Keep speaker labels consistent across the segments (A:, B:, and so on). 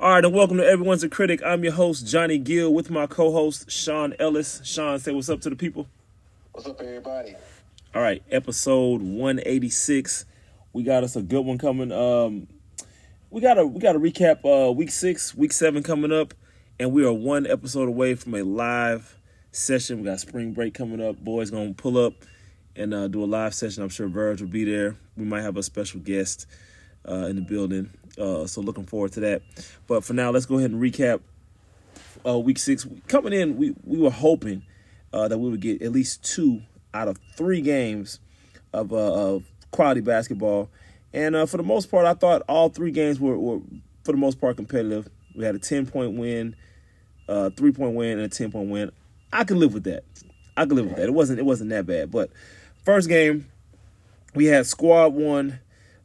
A: All right, and welcome to Everyone's a Critic. I'm your host, Johnny Gill, with my co host, Sean Ellis. Sean, say what's up to the people.
B: What's up, everybody?
A: All right, episode 186. We got us a good one coming. Um, we got to we got to recap uh, week six, week seven coming up, and we are one episode away from a live session. We got spring break coming up. Boys gonna pull up and uh, do a live session. I'm sure Verge will be there. We might have a special guest uh, in the building. Uh, so looking forward to that. But for now, let's go ahead and recap uh, week six. Coming in, we we were hoping uh, that we would get at least two out of three games of, uh, of quality basketball. And uh, for the most part, I thought all three games were, were for the most part competitive. We had a ten point win, uh, three point win, and a ten point win. I could live with that. I could live with that. It wasn't it wasn't that bad. But first game, we had squad one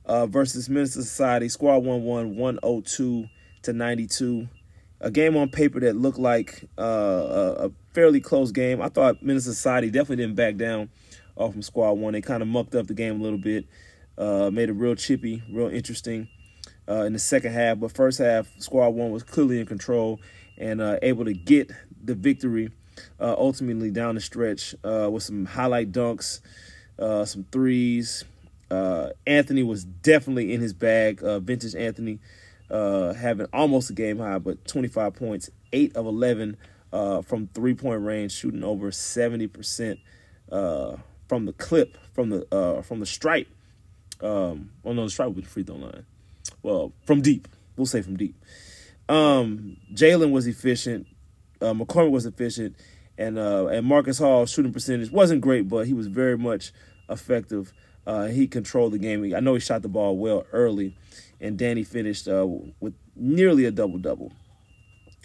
A: uh, versus Minister Society. Squad one won 102 to 92. A game on paper that looked like uh, a, fairly close game. I thought Minister Society definitely didn't back down off from Squad one. They kind of mucked up the game a little bit, uh, made it real chippy, real interesting uh, in the second half. But first half, Squad one was clearly in control and uh, able to get the victory uh, ultimately down the stretch uh, with some highlight dunks, uh, some threes. Uh, Anthony was definitely in his bag. Uh, vintage Anthony uh, having almost a game high, but 25 points, 8 of 11 from three point range, shooting over 70% from the clip, from the from the stripe. Um, oh no, the stripe with the free throw line. Well, from deep. We'll say from deep. Um, Jalen was efficient. Uh, McCormick was efficient, and uh, and Marcus Hall shooting percentage wasn't great, but he was very much effective. Uh, he controlled the game. I know he shot the ball well early, and Danny finished uh, with nearly a double double.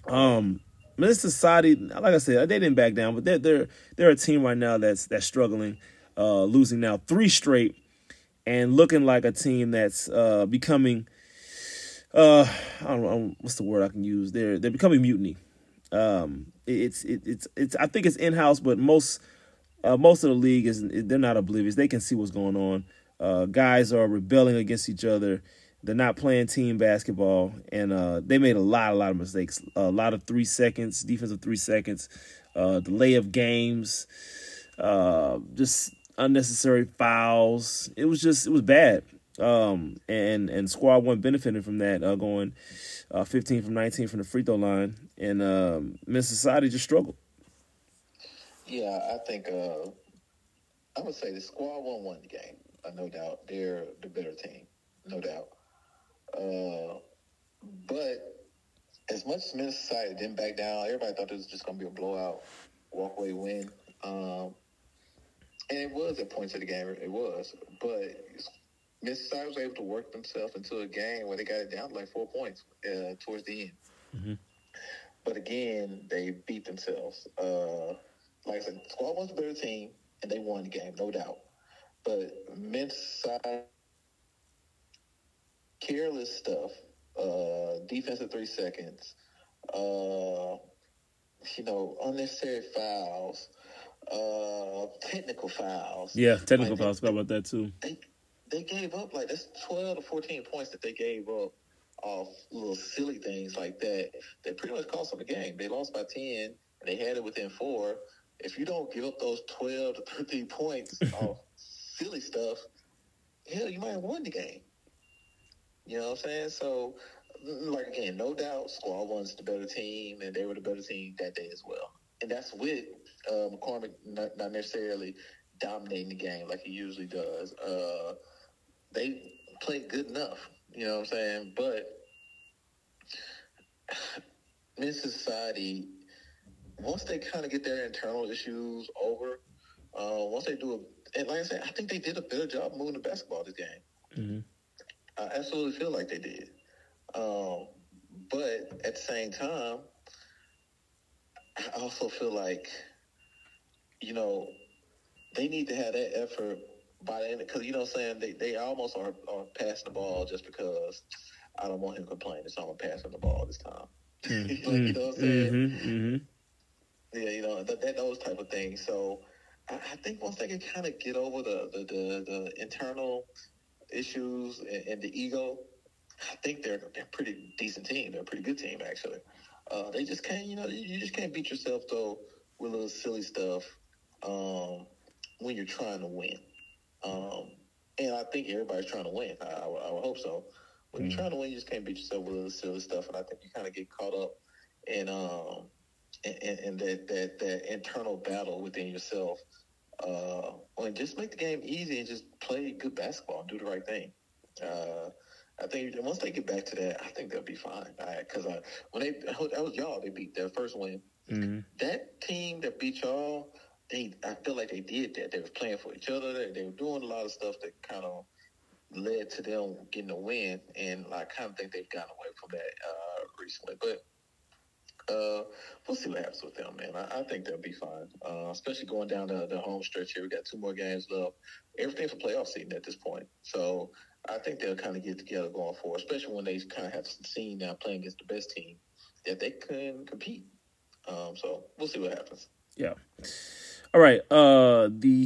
A: Um, Minister Society, like I said, they didn't back down, but they're they're they're a team right now that's that's struggling, uh, losing now three straight, and looking like a team that's uh, becoming. Uh, I don't know what's the word I can use. They're they're becoming mutiny. Um, it's it, it's it's I think it's in house, but most uh, most of the league is they're not oblivious. They can see what's going on. Uh, guys are rebelling against each other. They're not playing team basketball, and uh, they made a lot, a lot of mistakes. A lot of three seconds, defensive three seconds, uh, delay of games, uh, just unnecessary fouls. It was just, it was bad. Um, and and squad one benefited from that, uh, going uh, 15 from 19 from the free throw line, and um, Society just struggled.
B: Yeah, I think uh, I would say the squad won the game. Uh, no doubt, they're the better team, no doubt. Uh, but as much as Society didn't back down, everybody thought this was just going to be a blowout, walkaway win. Um, and it was at points of the game. It was, but Society was able to work themselves into a game where they got it down to like four points uh, towards the end. Mm-hmm. But again, they beat themselves. Uh, like I said, Squad was a better team, and they won the game, no doubt. But men's side, careless stuff, uh, defensive three seconds, uh, you know, unnecessary fouls, uh, technical fouls.
A: Yeah, technical like fouls. They, about that too.
B: They they gave up like that's twelve to fourteen points that they gave up off little silly things like that. That pretty much cost them the game. They lost by ten, and they had it within four if you don't give up those 12 to 13 points off silly stuff, hell, you might have won the game. You know what I'm saying? So, like, again, no doubt Squad One's the better team, and they were the better team that day as well. And that's with uh, McCormick not, not necessarily dominating the game like he usually does. Uh, they played good enough, you know what I'm saying? But Menace Society once they kind of get their internal issues over, uh, once they do a, and like I said, I think they did a better job moving the basketball this game. Mm-hmm. I absolutely feel like they did. Um, but at the same time, I also feel like, you know, they need to have that effort by the end because you know what I'm saying they, they almost are, are passing the ball just because I don't want him complaining, so I'm gonna the ball this time. Mm-hmm. like, you know what I'm saying? Mm-hmm. mm-hmm. Yeah, you know, that, that those type of things. So I, I think once they can kind of get over the, the, the, the internal issues and, and, the ego, I think they're they're a pretty decent team. They're a pretty good team actually. Uh, they just can't, you know, you just can't beat yourself though with a little silly stuff um, when you're trying to win. Um, and I think everybody's trying to win. I, I, I would hope so. When you're trying to win, you just can't beat yourself with a little silly stuff. And I think you kind of get caught up in um in, in that, that that internal battle within yourself. Uh, and just make the game easy and just play good basketball and do the right thing. Uh, I think once they get back to that, I think they'll be fine. Because I, when they that was y'all, they beat their first win.
A: Mm-hmm.
B: That team that beat y'all, they I feel like they did that. They were playing for each other. They, they were doing a lot of stuff that kind of led to them getting a win, and I kind of think they've gotten away from that uh, recently. But uh, we'll see what happens with them, man. I, I think they'll be fine, uh, especially going down the, the home stretch here. We got two more games left. Everything's a playoff season at this point, so I think they'll kind of get together going forward, especially when they kind of have seen now playing against the best team that they can compete. Um, so we'll see what happens.
A: Yeah. All right. Uh, the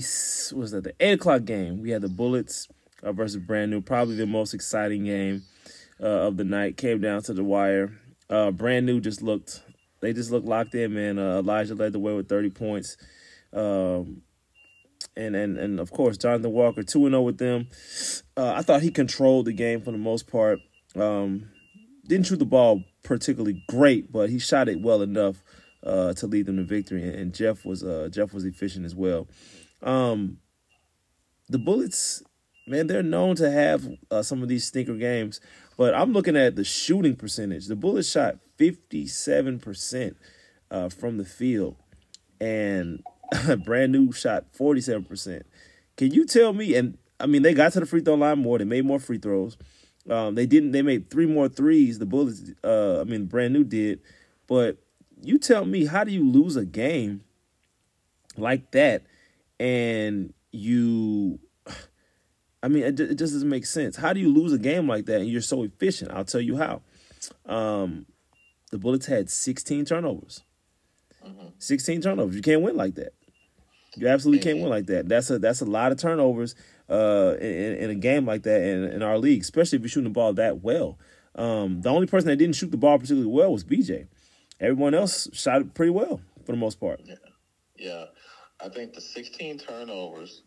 A: was that the eight o'clock game? We had the Bullets uh, versus Brand New, probably the most exciting game uh, of the night. Came down to the wire. Uh, Brand New just looked. They just look locked in, man. Uh, Elijah led the way with thirty points. Um, and and and of course Jonathan Walker two and zero with them. Uh, I thought he controlled the game for the most part. Um, didn't shoot the ball particularly great, but he shot it well enough uh, to lead them to victory. And Jeff was uh, Jeff was efficient as well. Um, the Bullets, man, they're known to have uh, some of these stinker games, but I'm looking at the shooting percentage. The Bullets shot 57 percent uh, from the field, and brand new shot 47 percent. Can you tell me? And I mean, they got to the free throw line more. They made more free throws. Um, they didn't. They made three more threes. The Bullets, uh, I mean, brand new did, but you tell me, how do you lose a game like that and you I mean, it, it, just doesn't make sense. How do you lose a game like that and you're so efficient? I'll tell you how. Um, the Bullets had 16 turnovers. Mm-hmm. 16 turnovers. You can't win like that. You absolutely can't win like that. That's a that's a lot of turnovers uh, in, in a game like that in, in our league, especially if you're shooting the ball that well. Um, the only person that didn't shoot the ball particularly well was BJ everyone else shot it pretty well for the most part.
B: Yeah, yeah. I think the 16 turnovers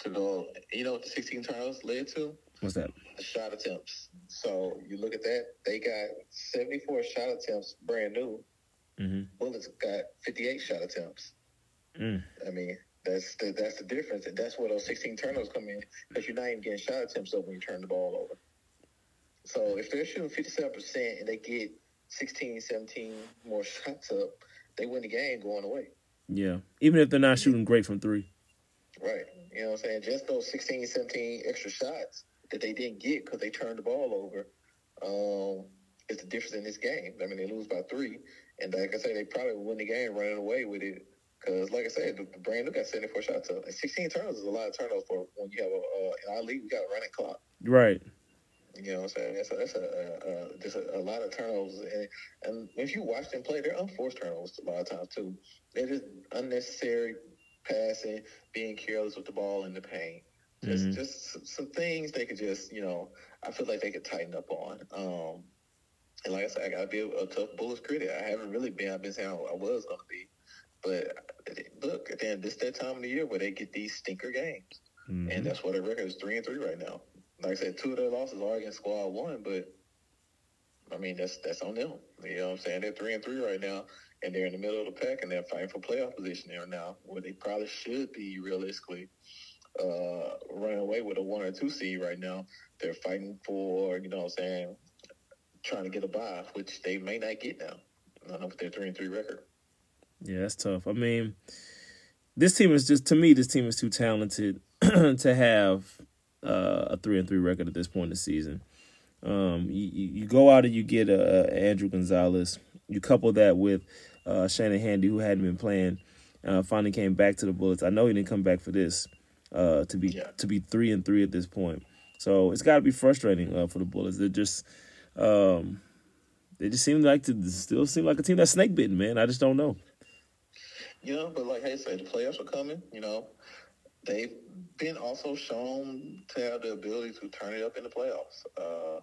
B: to go. You know what the 16 turnovers led to?
A: What's that?
B: The shot attempts. So you look at that. They got 74 shot attempts, brand new. Mm-hmm. Bullets got 58 shot attempts. Mm. I mean, that's the, that's the difference, and that's where those 16 turnovers come in because you're not even getting shot attempts up when you turn the ball over. So if they're shooting 57 percent and they get 16, 17 more shots up, they win the game going away.
A: Yeah. Even if they're not shooting great from three.
B: Right. You know what I'm saying? Just those 16, 17 extra shots that they didn't get because they turned the ball over um, is the difference in this game. I mean, they lose by three. And like I say, they probably win the game running away with it. Because, like I said, the, the brand new got 74 shots up. 16 turnovers is a lot of turnovers for when you have a, uh, in our league, we got a running clock.
A: Right.
B: You know what I'm saying? That's a, that's a, a, just a, a, lot of turnovers, and, and if you watch them play, they're unforced turnovers a lot of times too. They're just unnecessary passing, being careless with the ball in the paint. Just mm-hmm. just some things they could just you know I feel like they could tighten up on. Um, and like I said, I gotta be a, a tough Bullets critic. I haven't really been. I've been saying I was gonna be, but look, at the end, this that time of the year where they get these stinker games, mm-hmm. and that's what their record is three and three right now like I said, two of their losses are against squad one, but I mean that's that's on them. You know what I'm saying? They're three and three right now, and they're in the middle of the pack, and they're fighting for playoff position there now, where they probably should be realistically uh, running away with a one or two seed right now. They're fighting for, you know what I'm saying, trying to get a bye, which they may not get now. Know if they're three and three record.
A: Yeah, that's tough. I mean, this team is just to me, this team is too talented to have uh, a three and three record at this point in the season. Um, you, you go out and you get uh, Andrew Gonzalez. You couple that with uh, Shannon Handy, who hadn't been playing, uh, finally came back to the Bullets. I know he didn't come back for this uh, to be yeah. to be three and three at this point. So it's got to be frustrating uh, for the Bullets. They just um, they just seem like to still seem like a team that's snake bitten, man. I just don't know.
B: You know, but like I said, the playoffs are coming. You know, they've been also shown to have the ability to turn it up in the playoffs. Uh,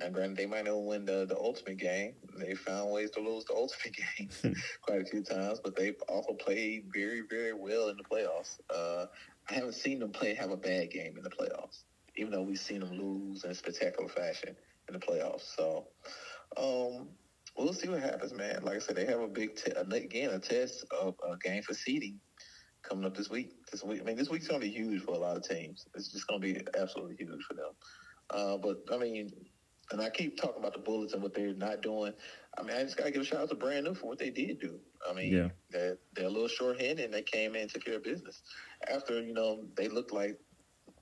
B: Now, granted, they might not win the, the ultimate game. They found ways to lose the ultimate game quite a few times, but they've also played very, very well in the playoffs. Uh, I haven't seen them play have a bad game in the playoffs, even though we've seen them lose in spectacular fashion in the playoffs. So, um, we'll see what happens, man. Like I said, they have a big, t- again, a test of a game for seeding coming up this week. This week, I mean, this week's going to be huge for a lot of teams. It's just going to be absolutely huge for them. Uh, but I mean, and I keep talking about the Bullets and what they're not doing. I mean, I just got to give a shout out to Brand New for what they did do. I mean,
A: Yeah.
B: they're, they're a little short-handed and they came in and took care of business. After, you know, they looked like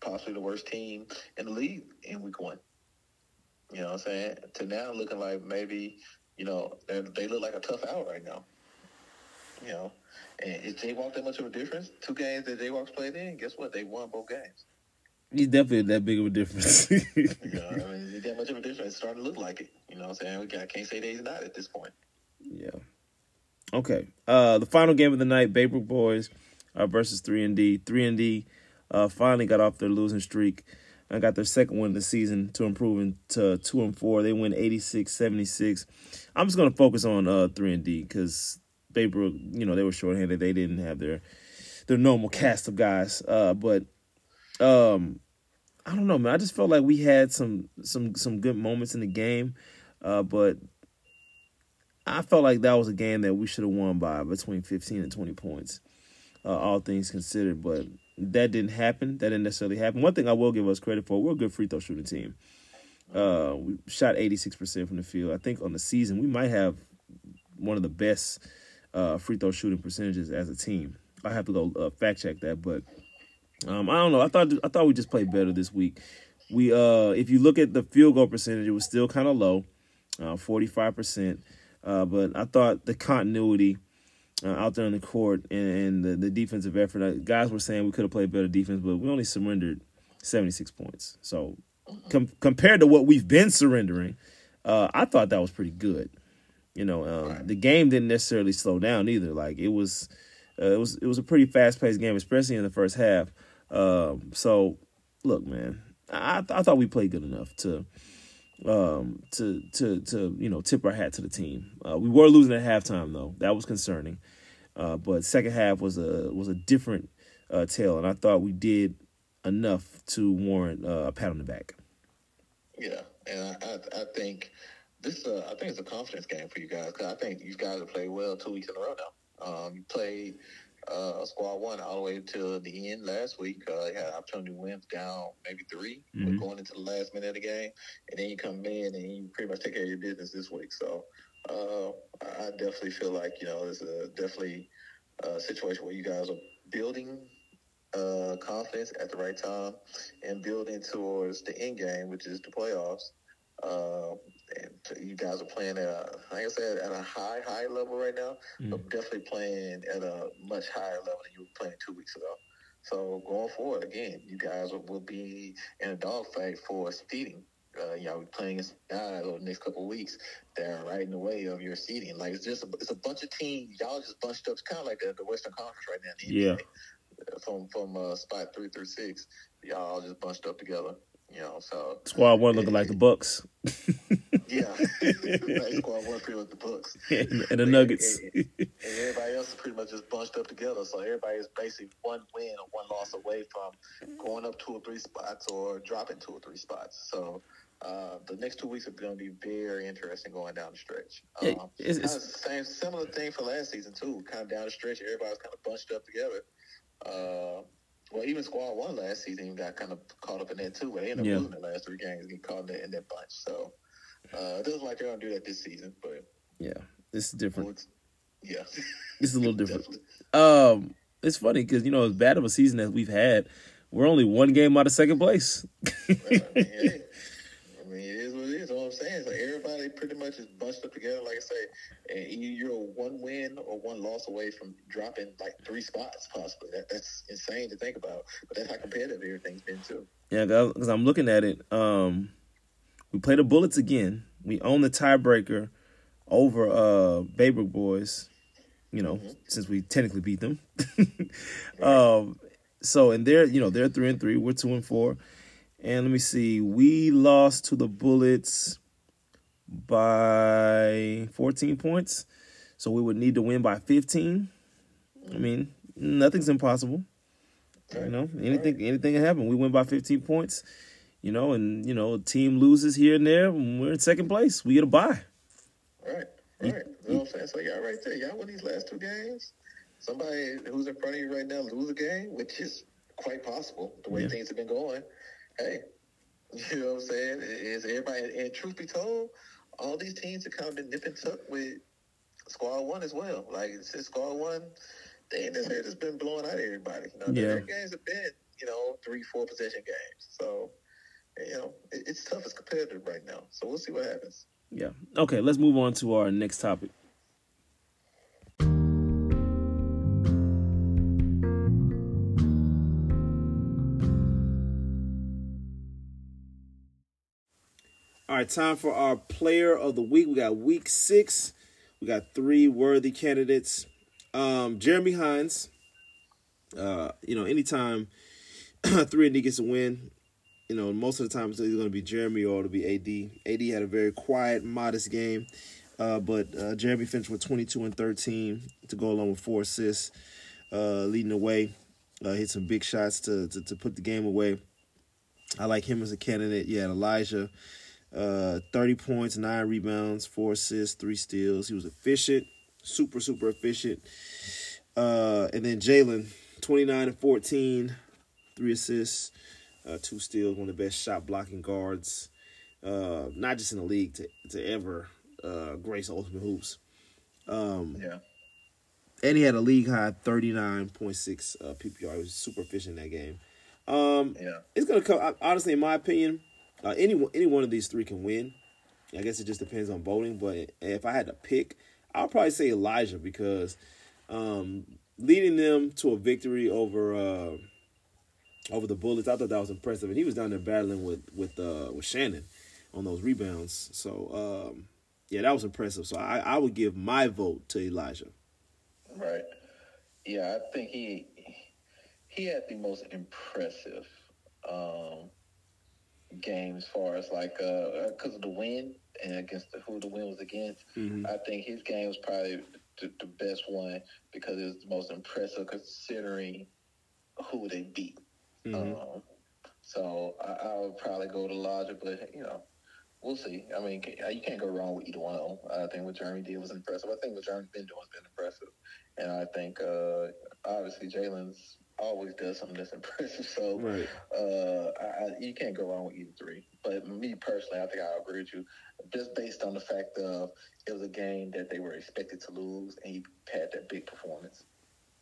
B: possibly the worst team in the league in week one. You know what I'm saying? To now looking like maybe, you know, they they look like a tough out right now. You know, and is Jaywalk that much of a difference? Two games that Jaywalk's played in, guess what? They won both games.
A: He's definitely that big of a difference.
B: You know, I mean, it that much of a difference? It's starting to look like it. You know what I'm saying? We I can't say that he's not at this point.
A: yeah. Okay. Uh, the final game of the night, Baybrook Boys uh, versus three and D. Three and D uh, finally got off their losing streak and got their second win of the season to improve to two and four. They win 86-76. I'm just gonna focus on uh three and D because Baybrook, you know, they were shorthanded. They didn't have their their normal cast of guys. Uh, but um, I don't know, man. I just felt like we had some some some good moments in the game, uh, but I felt like that was a game that we should have won by between 15 and 20 points, uh, all things considered. But that didn't happen. That didn't necessarily happen. One thing I will give us credit for, we're a good free throw shooting team. Uh, we shot 86% from the field. I think on the season, we might have one of the best uh, free throw shooting percentages as a team. I have to go uh, fact check that, but um, I don't know. I thought I thought we just played better this week. We, uh, if you look at the field goal percentage, it was still kind of low, forty five percent. Uh, but I thought the continuity uh, out there on the court and, and the, the defensive effort, uh, guys were saying we could have played better defense, but we only surrendered 76 points. So com- compared to what we've been surrendering, uh, I thought that was pretty good. You know, um,
B: Right.
A: the game didn't necessarily slow down either. Like it was, uh, it was it was a pretty fast paced game, especially in the first half. Um, so, look, man, I I thought we played good enough to um, to to to you know tip our hat to the team. Uh, we were losing at halftime though. That was concerning. Uh, but second half was a was a different uh, tale, and I thought we did enough to warrant uh, a pat on the back.
B: Yeah, and I, I, I think this is a, I think it's a confidence game for you guys because I think you guys have played well two weeks in a row now. Um, you played uh, squad one all the way to the end last week. Uh, had an opportunity to win down maybe 3
A: Mhm.
B: but going into the last minute of the game, and then you come in and you pretty much take care of your business this week. So uh, I I definitely feel like you know it's a definitely a situation where you guys are building uh, confidence at the right time and building towards the end game, which is the playoffs. Uh, and you guys are playing at a, like I said, at a high, high level right now, but definitely playing at a much higher level than you were playing two weeks ago. So going forward, again, you guys will, will be in a dogfight for seeding. Uh, you know, playing against guys over the next couple of weeks that are right in the way of your seeding. Like it's just a, it's a bunch of teams. Y'all just bunched up. It's kind of like the, the Western Conference right now. The
A: Yeah.
B: From from uh, spot three through six, y'all just bunched up together. You know, so
A: Squad one looking like the Bucks
B: yeah, like squad one pretty much the books.
A: and, and the Nuggets.
B: And everybody else is pretty much just bunched up together. So everybody is basically one win or one loss away from going up two or three spots or dropping two or three spots. So uh, the next two weeks are going to be very interesting going down the stretch.
A: Yeah,
B: Um,
A: it's-
B: kind
A: it's-
B: of the same similar thing for last season too. Kind of down the stretch, everybody's kind of bunched up together. Uh, well, even squad one last season even got kind of caught up in that too. But they ended up
A: Yeah.
B: losing the last three games, get caught in that, in that bunch. So uh, it doesn't like they're to do that this season, but
A: yeah, this is different.
B: yeah,
A: This is a little different. Um, it's funny because you know as bad of a season as we've had, we're only one game out of second place.
B: Well, I mean, I mean, is what. All I'm saying is like everybody pretty much is bunched up together. Like I say, and you- you're one win or one loss away from dropping like three spots possibly. That that's insane to think about. But that's how competitive everything's been too.
A: Yeah, because I'm looking at it. Um, we play the Bullets again. We own the tiebreaker over uh Baybrook boys. You know, since we technically beat them. um, so and they're you know they're three and three. We're two and four. And let me see, we lost to the Bullets by 14 points. So we would need to win by 15. I mean, nothing's impossible. You know, anything anything can happen. We win by 15 points. You know, and you know, a team loses here and there. And we're in second place. We get a bye.
B: Right, right. You know what I'm saying? So y'all right there. Y'all win these last two games. Somebody who's in front of you right now lose a game, which is quite possible the way
A: Yeah.
B: things have been going. Hey, you know what I'm saying? Is everybody? And truth be told, all these teams have kind of been nip and tuck with squad one as well. Like since squad one, they ain't necessarily just been blowing out everybody. You know,
A: Yeah.
B: their games have been you know three, four possession games. So you know it, it's tough. It's competitive right now. So we'll see what happens.
A: Yeah. Okay, let's move on to our next topic. Right, time for our player of the week. We got week six. We got three worthy candidates. Um, Jeremy Hines. Uh, you know, anytime three and gets a win, you know, most of the time it's either going to be Jeremy or it'll be AD. AD had a very quiet, modest game, uh, but uh, Jeremy finished with 22 and 13 to go along with four assists, uh, leading the way. Uh, hit some big shots to, to to put the game away. I like him as a candidate. Yeah, Elijah, uh, 30 points, nine rebounds, four assists, three steals. He was efficient, super super efficient. Uh, and then Jalen, 29 and 14, three assists uh, two steals, one of the best shot blocking guards, uh, not just in the league to to ever uh, grace Ultimate Hoops. Um,
B: Yeah.
A: and he had a league high thirty nine point six uh, PPR. He was super efficient in that game. Um,
B: Yeah.
A: it's gonna come. Honestly, in my opinion, uh, any one- any one of these three can win. I guess it just depends on voting. But if I had to pick, I'll probably say Elijah because um, leading them to a victory over uh, over the Bullets, I thought that was impressive. And he was down there battling with with uh, with Shannon on those rebounds. So um, yeah, that was impressive. So I, I would give my vote to Elijah.
B: Right. Yeah, I think he he had the most impressive um, game as far as like uh, because of the win and against the, who the win was against.
A: Mhm.
B: I think his game was probably the, the best one because it was the most impressive considering who they beat.
A: Mhm.
B: Um, so I, I would probably go to Logic, but you know, we'll see. I mean, you can't go wrong with either one of them. I think what Jeremy did was impressive. I think what Jeremy's been doing has been impressive, and I think uh, obviously Jalen's always does something that's impressive. So
A: Right.
B: uh, I, I, you can't go wrong with either three. But me personally, I think I agree with you, just based on the fact of it was a game that they were expected to lose, and he had that big performance.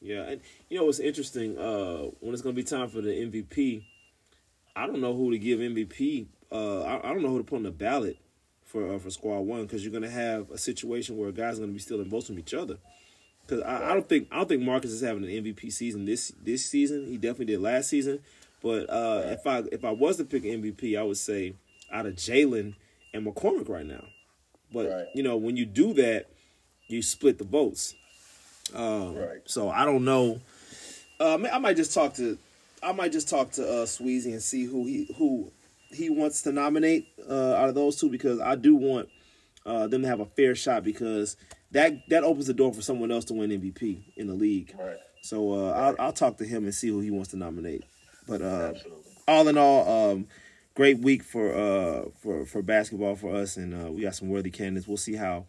A: Yeah, and you know what's interesting? Uh, when it's gonna be time for the MVP, I don't know who to give MVP. Uh, I, I don't know who to put on the ballot for uh, for Squad One because you're gonna have a situation where guys are gonna be stealing votes from each other. Because I, I don't think I don't think Marcus is having an MVP season this this season. He definitely did last season. But uh, if I if I was to pick an MVP, I would say out of Jalen and McCormick right now. But
B: Right.
A: you know when you do that, you split the votes. Um,
B: Right.
A: So I don't know. Uh, I might just talk to, I might just talk to uh, Sweezy and see who he who he wants to nominate uh, out of those two because I do want uh, them to have a fair shot because that that opens the door for someone else to win MVP in the league.
B: Right.
A: So uh, I'll I'll talk to him and see who he wants to nominate. But uh, all in all, um, great week for uh for for basketball for us, and uh, we got some worthy candidates. We'll see how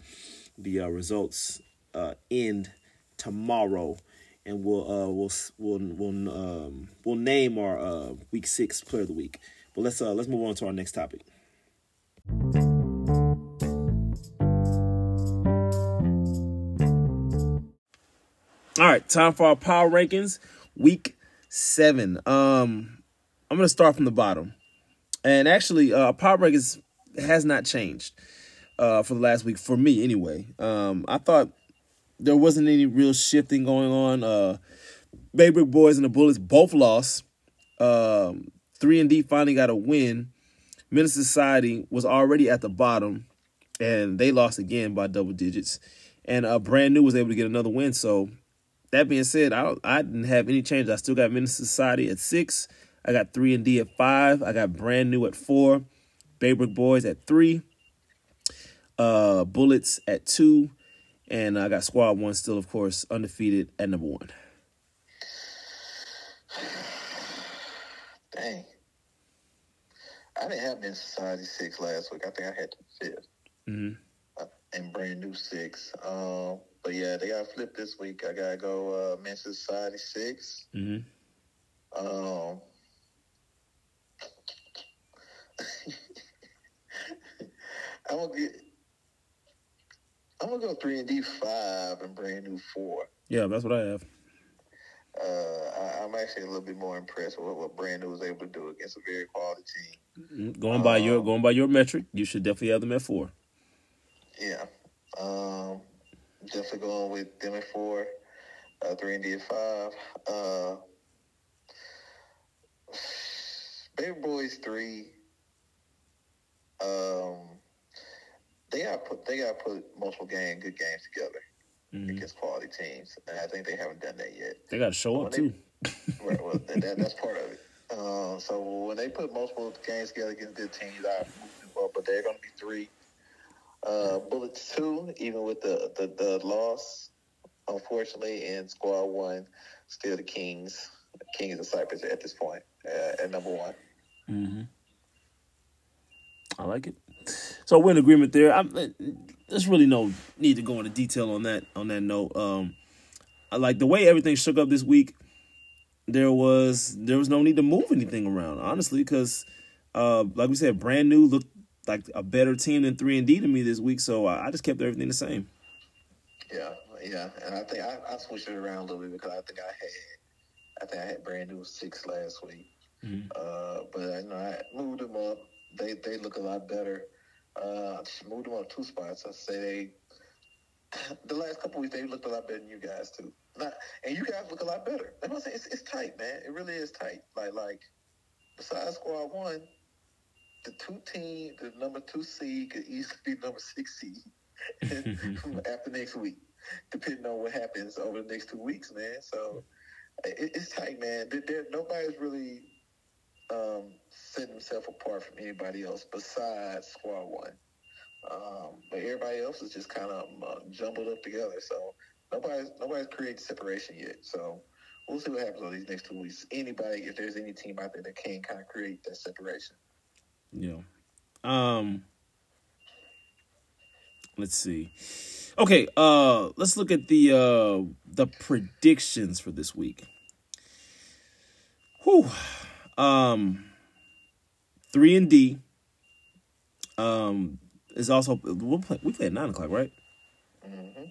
A: the uh, results uh, end tomorrow, and we'll uh we'll we'll we'll um we'll name our uh week six player of the week. But let's uh let's move on to our next topic. All right, time for our power rankings, week seven. Um, I'm gonna start from the bottom, and actually, uh, power rankings has not changed uh, for the last week for me anyway. Um, I thought there wasn't any real shifting going on. Uh, Baybrook Boys and the Bullets both lost. Um, three and D finally got a win. Menace Society was already at the bottom, and they lost again by double digits. And uh, Brand New was able to get another win. So that being said, I I didn't have any change. I still got Menace Society at six. I got three and D at five. I got Brand New at four. Baybrook Boys at three. uh, Bullets at two, and I got Squad One still, of course, undefeated at number one.
B: Dang. I didn't have Menace Society six last week. I think I had the 5th
A: Mm-hmm.
B: uh, and brand new six. Um, but yeah, they got flipped this week. I gotta go uh, Menace Society six.
A: Mm-hmm.
B: Um, I'm gonna get. I'm gonna go three and D five and brand new four.
A: Yeah, that's what I have.
B: Uh, I, I'm actually a little bit more impressed with what Brand New was able to do against a very quality team.
A: Mhm. Going by your
B: Um,
A: going by your metric, you should definitely have them at four.
B: Yeah. Definitely going with them at four, uh, three and D at five. Uh, Baby Boys three. Um, they got put they got put multiple game good games together
A: Mhm.
B: against quality teams, and I think they haven't done that yet.
A: They got to show up
B: When
A: too.
B: Right, well, that, that's part of it. Uh, so when they put multiple games together against good teams, I move them up, but they're going to be three. Uh, Bullets two, even with the, the, the loss, unfortunately, and Squad one, still the Kings. Kings of Cyprus at this point uh, at number one.
A: Mm-hmm. I like it. So we're in agreement there. I'm, uh, there's really no need to go into detail on that. On that note, um, I like the way everything shook up this week. There was there was no need to move anything around, honestly, because uh, like we said, brand new looked like a better team than three and D to me this week. So I, I just kept everything the same.
B: Yeah, yeah, and I think I, I switched it around a little bit because I think I had, I think I had brand new six last week.
A: Mhm.
B: Uh, but I you know I moved them up. They they look a lot better. Uh, I just moved them up two spots. I say they. The last couple weeks they looked a lot better than you guys too. Not, and you guys look a lot better. I'm gonna say it's, it's tight, man. It really is tight. Like like, besides squad one, the two team, the number two seed could easily be number six seed after next week, depending on what happens over the next two weeks, man. So it, it's tight, man. There, there, nobody's really um, setting himself apart from anybody else besides Squad One. Um, but everybody else is just kind of uh, jumbled up together. So nobody's nobody's created separation yet. So we'll see what happens over these next two weeks. Anybody, if there's any team out there that can kind of create that separation.
A: Yeah. Um let's see. Okay, uh let's look at the uh the predictions for this week. Whew. Um 3 and D um is also we'll play, we play at 9 o'clock, right?
B: hmm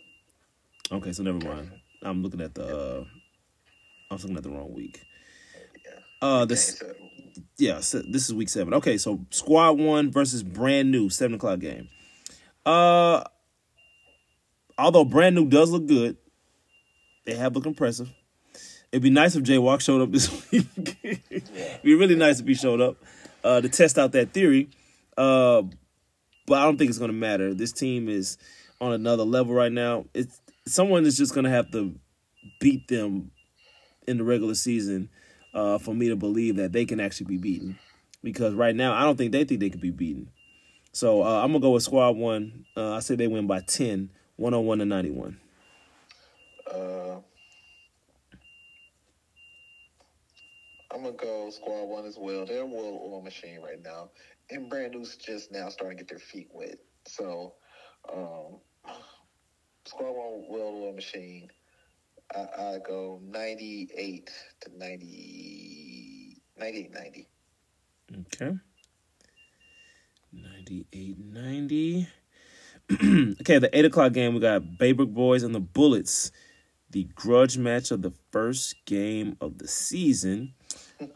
A: Okay, so never mind. I'm looking at the uh I was looking at the wrong week. Uh this yeah, so this is week seven. Okay, so squad one versus brand new seven o'clock game. Uh, although brand new does look good, they have looked impressive. It'd be nice if Jay Walk showed up this week. It'd be really nice if he showed up uh, to test out that theory. Uh, but I don't think it's going to matter. This team is on another level right now. It's someone is just going to have to beat them in the regular season uh, for me to believe that they can actually be beaten. Because right now, I don't think they think they could be beaten. So uh, I'm gonna go with squad one. Uh, I say they win by 10, 101 to 91.
B: uh, I'm gonna go squad one as well. They're a well oil machine right now, and brand new's just now starting to get their feet wet. So, um, squad one world oil machine. I, I go 98 to 90, 98 90.
A: Okay. 98 90. okay, the 8 o'clock game, we got Baybrook Boys and the Bullets. The grudge match of the first game of the season.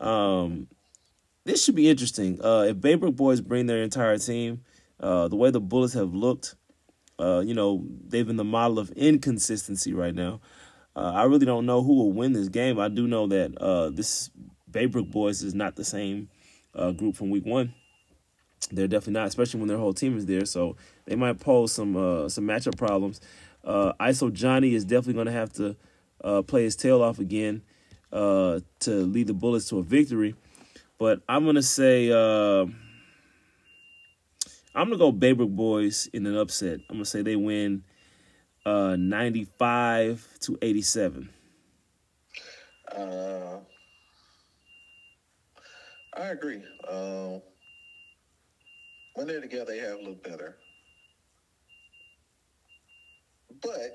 A: Um, this should be interesting. Uh, if Baybrook Boys bring their entire team, uh, the way the Bullets have looked, uh, you know, they've been the model of inconsistency right now. Uh, I really don't know who will win this game. I do know that uh, this Baybrook Boys is not the same uh, group from week one. They're definitely not, especially when their whole team is there. So they might pose some uh, some matchup problems. Uh, ISO Johnny is definitely going to have to uh, play his tail off again uh, to lead the Bullets to a victory. But I'm going to say uh, I'm gonna go Baybrook Boys in an upset. I'm gonna say they win uh 95 to 87.
B: Uh, I agree. Um, when they're together, they have a little better. But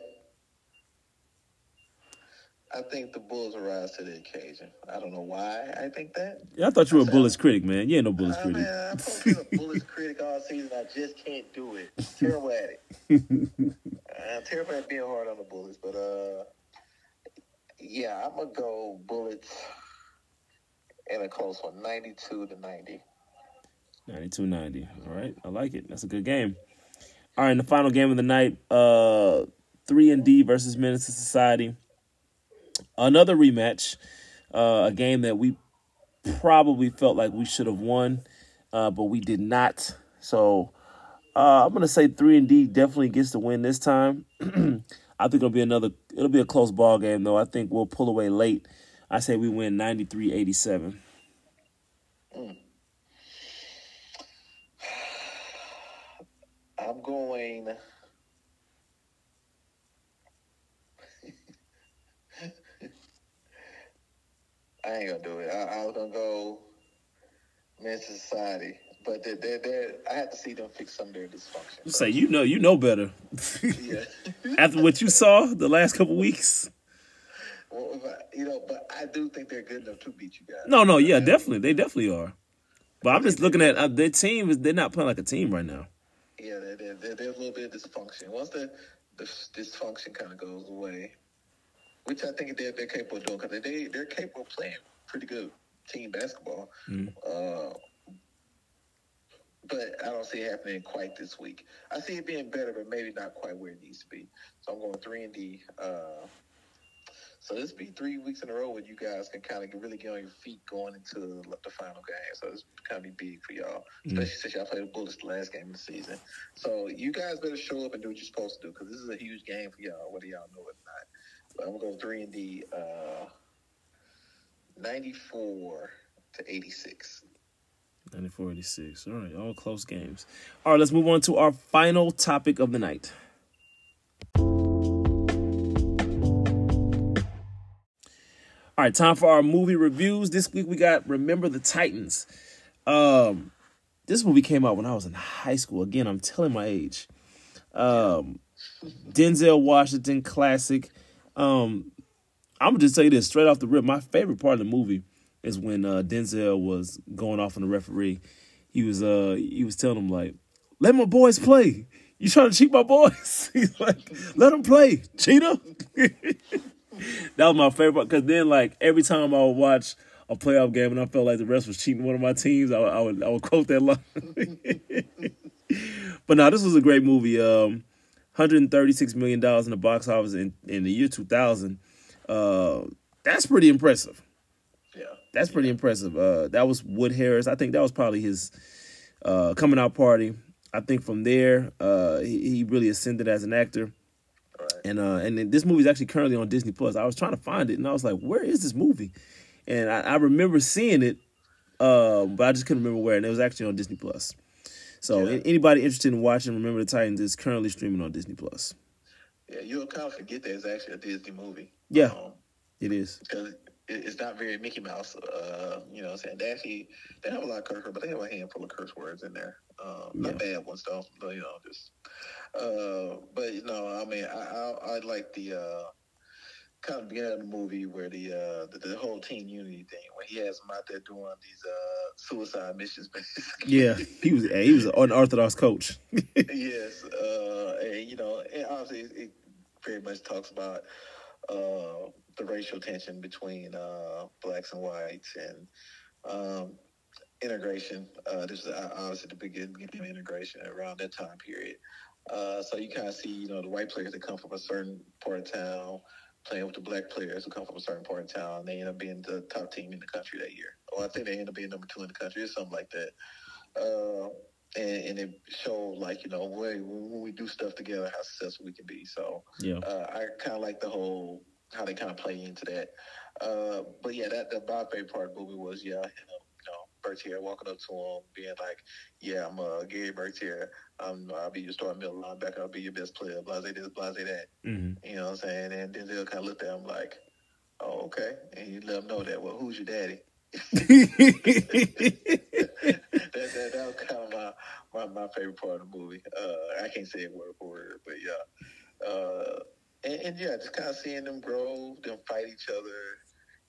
B: I think the Bulls will rise to the occasion. I don't know why I think that.
A: Yeah, I thought you were a Bullets critic, man. You ain't no Bullets
B: I
A: critic.
B: mean, I'm supposed to be a Bullets critic all season. I just can't do it. Terrible at it. I'm terrified at being hard on the Bullets, but uh, yeah, I'm gonna go Bullets in a close one, 92 to 90.
A: 92 90. All right. I like it. That's a good game. All right, in the final game of the night, uh 3 and D versus Menace to Society. Another rematch. Uh a game that we probably felt like we should have won, uh, but we did not. So uh I'm gonna say 3 and D definitely gets the win this time. I think it'll be another it'll be a close ball game though. I think we'll pull away late. I say we win 93-87.
B: I'm going. I ain't gonna do it. I, I was gonna go Menace Society, but they they they I had to see them fix some of their dysfunction.
A: You say you know you know better.
B: yeah.
A: After what you saw the last couple weeks.
B: well, I, you know, but I do think they're good enough to beat you guys.
A: No, no, yeah, definitely. They definitely are. But I'm just looking at uh, their team is they're not playing like a team right now.
B: Yeah, there, there, there's a little bit of dysfunction. Once the, the dysfunction kind of goes away, which I think they're, they're capable of doing because they, they're capable of playing pretty good team basketball. Uh, but I don't see it happening quite this week. I see it being better, but maybe not quite where it needs to be. So I'm going 3 and D. Uh, so this be three weeks in a row where you guys can kind of really get on your feet going into the final game. So it's kind of be big for y'all, especially since y'all played the Bullets the last game of the season. So you guys better show up and do what you're supposed to do because this is a huge game for y'all, whether y'all know it or not. But I'm gonna go three and D, uh, 94 to 86.
A: 94 86. All right, all close games. All right, let's move on to our final topic of the night. All right, time for our movie reviews. This week we got Remember the Titans. Um, this movie came out when I was in high school. Again, I'm telling my age. Um, Denzel Washington classic. Um, I'm gonna just tell you this straight off the rip. My favorite part of the movie is when uh, Denzel was going off on the referee. He was uh he was telling him like, "Let my boys play. You trying to cheat my boys?" He's like, "Let them play, cheater." that was my favorite because then like every time I would watch a playoff game and I felt like the rest was cheating one of my teams, I, would- I would I would quote that line. but now this was a great movie. Um, 136 million dollars in the box office in, in the year 2000. Uh, that's pretty impressive.
B: Yeah.
A: That's pretty impressive. Uh, that was Wood Harris. I think that was probably his uh, coming out party. I think from there, uh, he, he really ascended as an actor.
B: Right.
A: And uh, and this movie is actually currently on Disney Plus. I was trying to find it, and I was like, "Where is this movie?" And I, I remember seeing it, uh, but I just couldn't remember where. And it was actually on Disney Plus. So
B: Yeah.
A: anybody interested in watching Remember the Titans is currently streaming on Disney Plus.
B: Yeah, you'll kind of forget that it's actually a Disney movie.
A: Yeah.
B: Um,
A: It is.
B: because it's not very Mickey Mouse. Uh, you know, what I'm saying they actually they have a lot of curse words, but they have a handful of curse words in there. Um, Not bad ones though, but you know, just. Uh, but you know, I mean, I I, I like the uh, kind of beginning of the movie where the uh the, the whole team unity thing, when he has them out there doing these uh suicide missions, basically.
A: Yeah, he was. He was an unorthodox coach.
B: yes, uh, and you know, and obviously it, it very much talks about uh, the racial tension between uh, blacks and whites and um, integration. Uh, this is uh, obviously the beginning of integration around that time period. Uh, so you kind of see, you know, the white players that come from a certain part of town playing with the black players who come from a certain part of town. And they end up being the top team in the country that year. Or I think they end up being number two in the country or something like that. Uh, and, and it showed like you know when, when we do stuff together how successful we can be. So
A: Yeah.
B: uh, I kind of like the whole how they kind of play into that. Uh, but yeah, that the my favorite part of movie was yeah, you know, you know Bertier, walking up to him, being like, "Yeah, I'm uh, Gary Bertier. I'm, I'll be your starting middle linebacker. I'll be your best player. Blase this, blase that."
A: Mm-hmm.
B: You know what I'm saying? And Denzel kind of looked at him like, "Oh, okay," and he let him know that. Well, who's your daddy? that, that, that was kind of my, my, my favorite part of the movie. Uh, I can't say it word for word, but yeah. Uh, and, and, yeah, just kind of seeing them grow, them fight each other,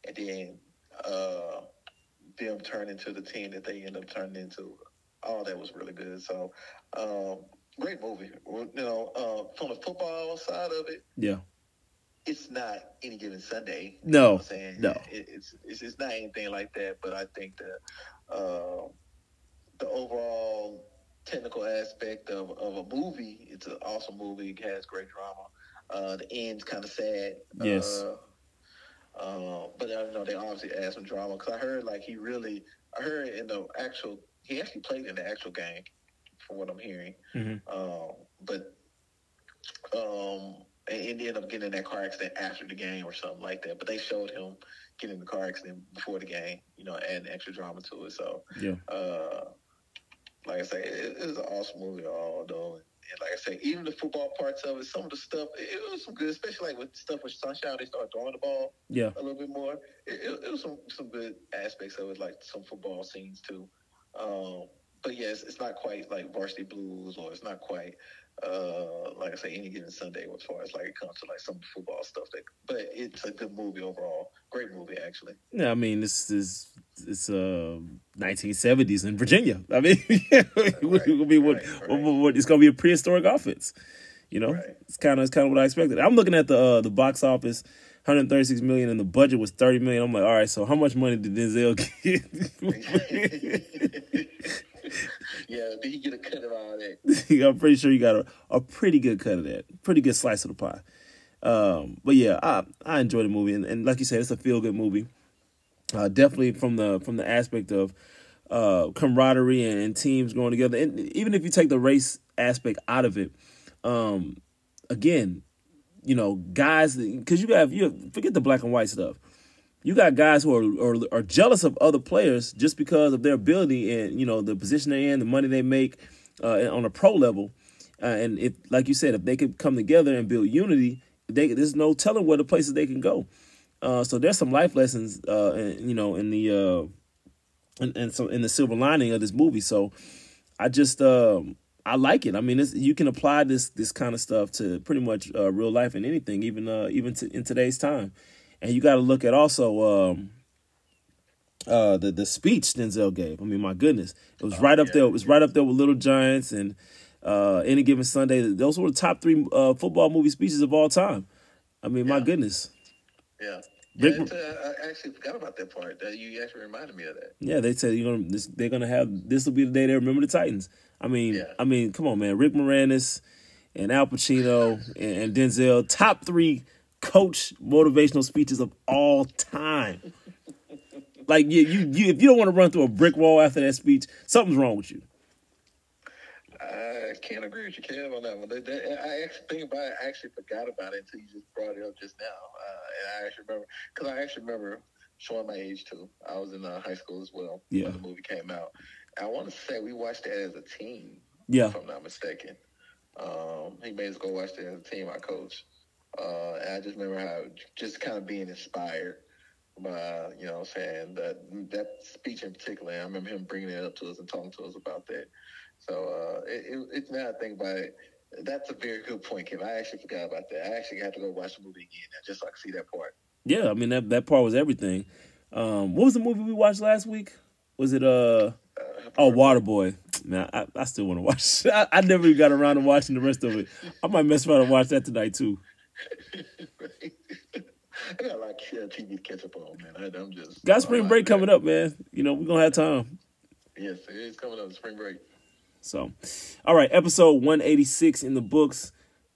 B: and then uh, them turn into the team that they end up turning into. All that was really good. So, um, great movie. You know, uh, from the football side of it,
A: yeah,
B: it's not any given Sunday.
A: No,
B: I'm saying
A: no,
B: it, it's, it's it's not anything like that. But I think the uh, the overall technical aspect of, of a movie, it's an awesome movie. It has great drama. Uh, the end's kind of sad.
A: Yes.
B: Uh, uh, but I know they obviously add some drama because I heard like he really, I heard in the actual, he actually played in the actual game, from what I'm hearing.
A: mm-hmm.
B: Um, but um, and he ended up getting in that car accident after the game or something like that. But they showed him getting in the car accident before the game, you know, adding extra drama to it. So,
A: yeah,
B: uh, like I say, it, it was an awesome movie, although. And like I say, even the football parts of it, some of the stuff, it, it was some good, especially like with stuff with Sunshine, they started throwing the ball
A: yeah,
B: a little bit more. It, it, it was some, some good aspects of it, like some football scenes too. Um, but yes, it's not quite like Varsity Blues, or it's not quite uh, like I say, any given Sunday as far as like it comes to like some football stuff. That, but it's a good movie overall. Great movie, actually.
A: yeah. I mean, this is it's uh 1970s in Virginia. I mean, it will be what,
B: right, right.
A: what it's gonna be a prehistoric offense. You know, it's kind of it's kind of what I expected. I'm looking at the uh, the box office. 136 million and the budget was 30 million. I'm like, all right, so how much money did Denzel get?
B: yeah, did he get a cut of all that?
A: I'm pretty sure you got a, a pretty good cut of that, pretty good slice of the pie. Um, but yeah, I I enjoy the movie, and, and like you said, it's a feel good movie. Uh, definitely from the from the aspect of uh, camaraderie and, and teams going together, and even if you take the race aspect out of it, um, again, you know, guys, because you have you forget the black and white stuff. You got guys who are, are are jealous of other players just because of their ability and you know the position they're in, the money they make uh, on a pro level. Uh, and if, like you said, if they could come together and build unity, they, there's no telling where the places they can go. Uh, so there's some life lessons, uh, in, you know, in the uh, and, and so in the silver lining of this movie. So I just um, I like it. I mean, you can apply this this kind of stuff to pretty much uh, real life and anything, even uh, even to, in today's time. And you got to look at also um, uh, the the speech Denzel gave. I mean, my goodness, it was right up
B: yeah,
A: there. It was right up there with Little Giants and uh, Any Given Sunday. Those were the top three uh, football movie speeches of all time. I mean, my goodness.
B: Yeah.
A: Rick-
B: yeah uh, I actually forgot about that part. That you actually reminded me of that.
A: Yeah, they said you're gonna this, they're gonna have this will be the day they remember the Titans. I mean,
B: Yeah.
A: I mean, come on, man, Rick Moranis and Al Pacino and, and Denzel, top three coach motivational speeches of all time. like you, you, you, if you don't want to run through a brick wall after that speech, something's wrong with you.
B: I can't agree with you, Kev, on that one. That, that- I actually think about it. I actually forgot about it until you just brought it up just now. Uh, and I actually remember because I actually remember showing my age too. I was in uh, high school as well
A: Yeah.
B: when the movie came out. I want to say we watched it as a team,
A: Yeah,
B: if I'm not mistaken. Um, he made us go watch that as a team. I coach, uh, and I just remember how just kind of being inspired by you know what I'm saying that that speech in particular. I remember him bringing it up to us and talking to us about that. So uh, it, it, it's now I think about it. That's a very good point, Kim. I actually forgot about that. I actually had to go watch the movie again now, just so I could see that part.
A: yeah. I mean that that part was everything. Um, what was the movie we watched last week? Was it uh?
B: Uh,
A: Oh, Waterboy. Man, I, I still want to watch. I, I never even got around to watching the rest of it. I might mess around and watch that tonight too.
B: I got a lot of uh, TV to catch up on, man. I, I'm just
A: Got spring break coming up, man. You know we're gonna have time.
B: Yes, it is coming up. Spring break.
A: So, all right, episode 186 in the books.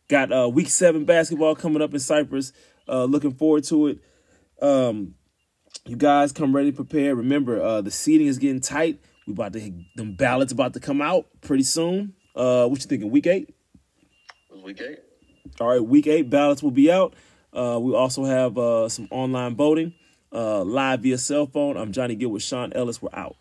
A: Got uh, week seven basketball coming up in Cyprus. Uh, looking forward to it. Um, you guys come ready, prepared. Remember, uh, the seating is getting tight. We about to them ballots about to come out pretty soon. Uh, what you thinking? Week eight.
B: Was week eight?
A: All right, week eight ballots will be out. Uh, we also have uh, some online voting uh, live via cell phone. I'm Johnny Gill with Sean Ellis. We're out.